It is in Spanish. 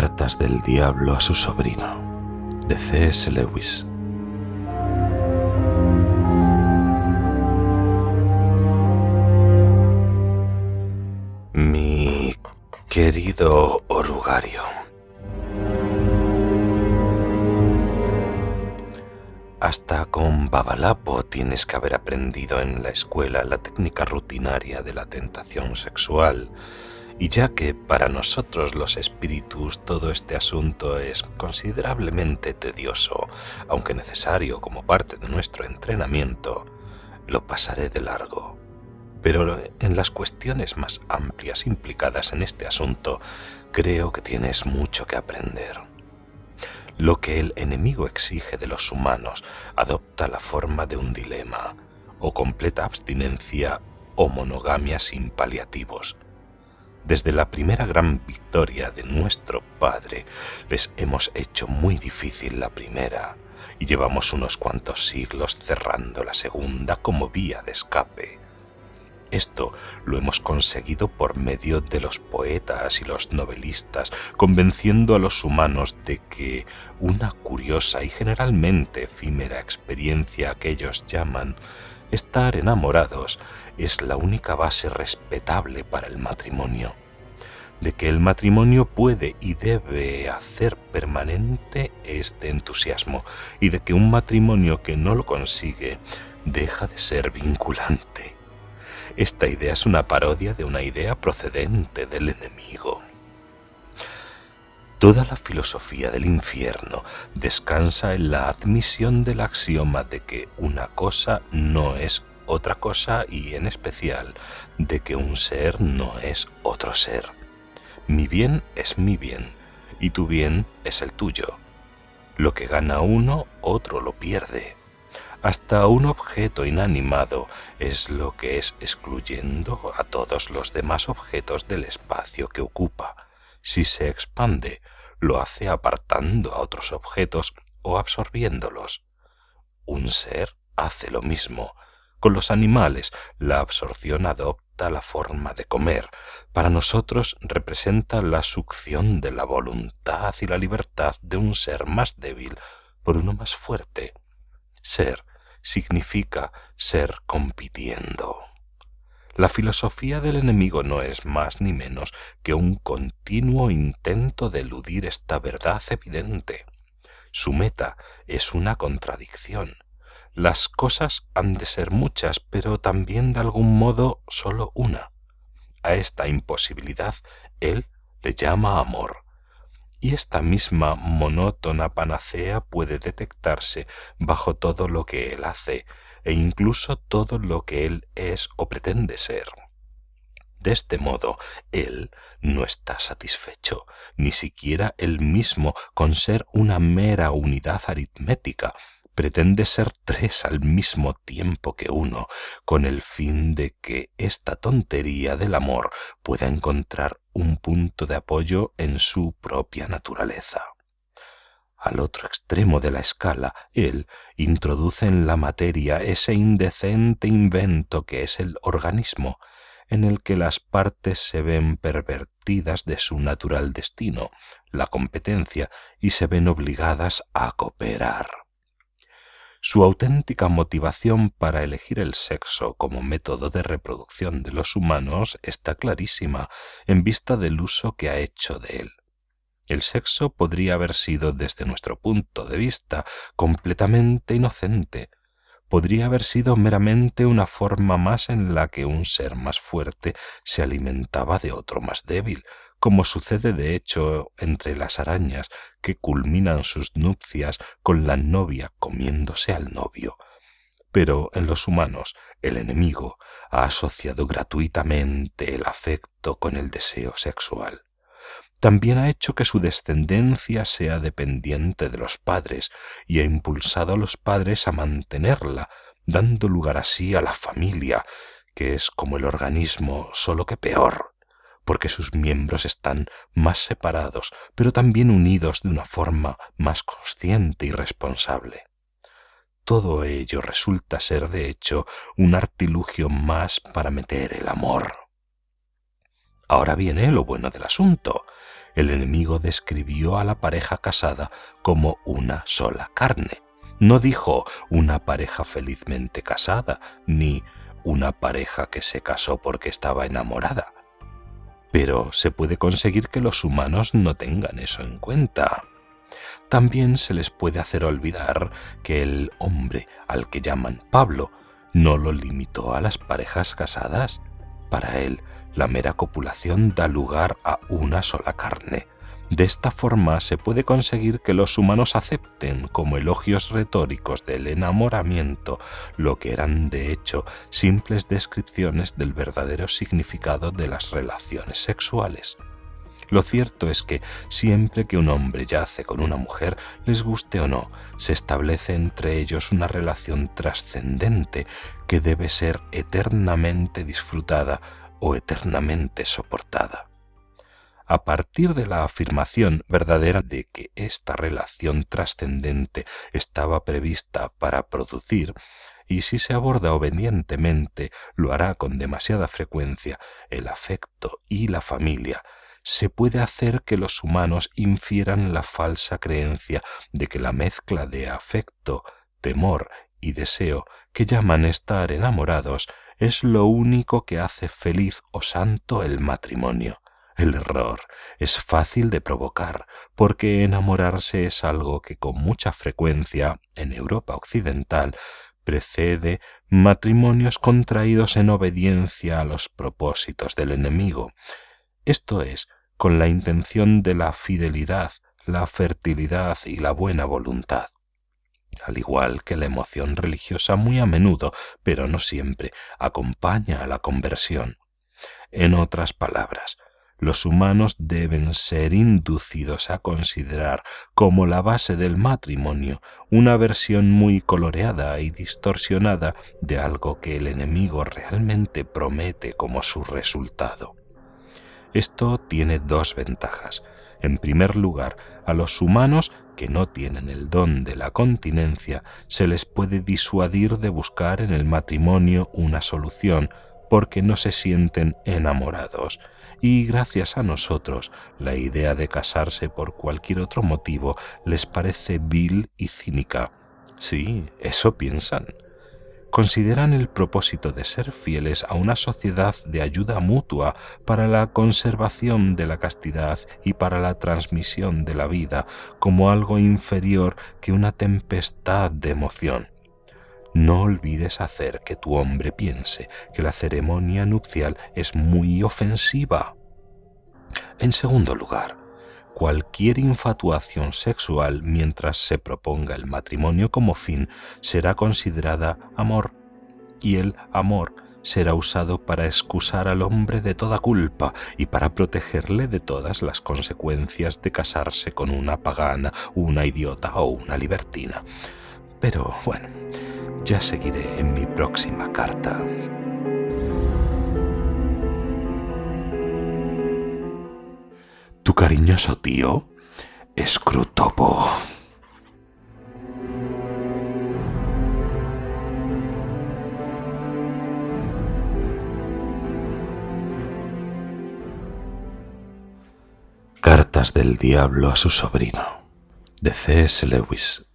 Cartas del Diablo a su sobrino, de C.S. Lewis. Mi querido orugario. Hasta con Babalapo tienes que haber aprendido en la escuela la técnica rutinaria de la tentación sexual, y ya que para nosotros los espíritus todo este asunto es considerablemente tedioso, aunque necesario como parte de nuestro entrenamiento, lo pasaré de largo. Pero en las cuestiones más amplias implicadas en este asunto, creo que tienes mucho que aprender. Lo que el enemigo exige de los humanos adopta la forma de un dilema, o completa abstinencia o monogamia sin paliativos. Desde la primera gran victoria de nuestro Padre les hemos hecho muy difícil la primera y llevamos unos cuantos siglos cerrando la segunda como vía de escape. Esto lo hemos conseguido por medio de los poetas y los novelistas, convenciendo a los humanos de que una curiosa y generalmente efímera experiencia que ellos llaman estar enamorados es la única base respetable para el matrimonio, de que el matrimonio puede y debe hacer permanente este entusiasmo y de que un matrimonio que no lo consigue deja de ser vinculante. Esta idea es una parodia de una idea procedente del enemigo. Toda la filosofía del infierno descansa en la admisión del axioma de que una cosa no es otra cosa y en especial de que un ser no es otro ser. Mi bien es mi bien y tu bien es el tuyo. Lo que gana uno, otro lo pierde. Hasta un objeto inanimado es lo que es excluyendo a todos los demás objetos del espacio que ocupa. Si se expande, lo hace apartando a otros objetos o absorbiéndolos. Un ser hace lo mismo. Con los animales, la absorción adopta la forma de comer. Para nosotros representa la succión de la voluntad y la libertad de un ser más débil por uno más fuerte. Ser significa ser compitiendo. La filosofía del enemigo no es más ni menos que un continuo intento de eludir esta verdad evidente. Su meta es una contradicción. Las cosas han de ser muchas, pero también de algún modo sólo una. A esta imposibilidad él le llama amor, y esta misma monótona panacea puede detectarse bajo todo lo que él hace e incluso todo lo que él es o pretende ser. De este modo, él no está satisfecho, ni siquiera él mismo con ser una mera unidad aritmética, pretende ser tres al mismo tiempo que uno, con el fin de que esta tontería del amor pueda encontrar un punto de apoyo en su propia naturaleza. Al otro extremo de la escala, él introduce en la materia ese indecente invento que es el organismo, en el que las partes se ven pervertidas de su natural destino, la competencia, y se ven obligadas a cooperar. Su auténtica motivación para elegir el sexo como método de reproducción de los humanos está clarísima en vista del uso que ha hecho de él. El sexo podría haber sido, desde nuestro punto de vista, completamente inocente. Podría haber sido meramente una forma más en la que un ser más fuerte se alimentaba de otro más débil, como sucede de hecho entre las arañas que culminan sus nupcias con la novia comiéndose al novio. Pero en los humanos el enemigo ha asociado gratuitamente el afecto con el deseo sexual. También ha hecho que su descendencia sea dependiente de los padres y ha impulsado a los padres a mantenerla, dando lugar así a la familia, que es como el organismo, solo que peor, porque sus miembros están más separados, pero también unidos de una forma más consciente y responsable. Todo ello resulta ser, de hecho, un artilugio más para meter el amor. Ahora viene lo bueno del asunto. El enemigo describió a la pareja casada como una sola carne. No dijo una pareja felizmente casada, ni una pareja que se casó porque estaba enamorada. Pero se puede conseguir que los humanos no tengan eso en cuenta. También se les puede hacer olvidar que el hombre al que llaman Pablo no lo limitó a las parejas casadas. Para él, la mera copulación da lugar a una sola carne. De esta forma se puede conseguir que los humanos acepten como elogios retóricos del enamoramiento lo que eran de hecho simples descripciones del verdadero significado de las relaciones sexuales. Lo cierto es que siempre que un hombre yace con una mujer, les guste o no, se establece entre ellos una relación trascendente que debe ser eternamente disfrutada o eternamente soportada. A partir de la afirmación verdadera de que esta relación trascendente estaba prevista para producir, y si se aborda obedientemente lo hará con demasiada frecuencia, el afecto y la familia, se puede hacer que los humanos infieran la falsa creencia de que la mezcla de afecto, temor y deseo que llaman estar enamorados es lo único que hace feliz o santo el matrimonio. El error es fácil de provocar, porque enamorarse es algo que con mucha frecuencia en Europa occidental precede matrimonios contraídos en obediencia a los propósitos del enemigo, esto es, con la intención de la fidelidad, la fertilidad y la buena voluntad. Al igual que la emoción religiosa muy a menudo, pero no siempre, acompaña a la conversión. En otras palabras, los humanos deben ser inducidos a considerar como la base del matrimonio una versión muy coloreada y distorsionada de algo que el enemigo realmente promete como su resultado. Esto tiene dos ventajas. En primer lugar, a los humanos que no tienen el don de la continencia se les puede disuadir de buscar en el matrimonio una solución porque no se sienten enamorados y gracias a nosotros la idea de casarse por cualquier otro motivo les parece vil y cínica. Sí, eso piensan consideran el propósito de ser fieles a una sociedad de ayuda mutua para la conservación de la castidad y para la transmisión de la vida como algo inferior que una tempestad de emoción. No olvides hacer que tu hombre piense que la ceremonia nupcial es muy ofensiva. En segundo lugar, cualquier infatuación sexual mientras se proponga el matrimonio como fin será considerada amor y el amor será usado para excusar al hombre de toda culpa y para protegerle de todas las consecuencias de casarse con una pagana, una idiota o una libertina. Pero bueno, ya seguiré en mi próxima carta. Tu cariñoso tío, Scrutopo. Cartas del Diablo a su sobrino, de C.S. Lewis,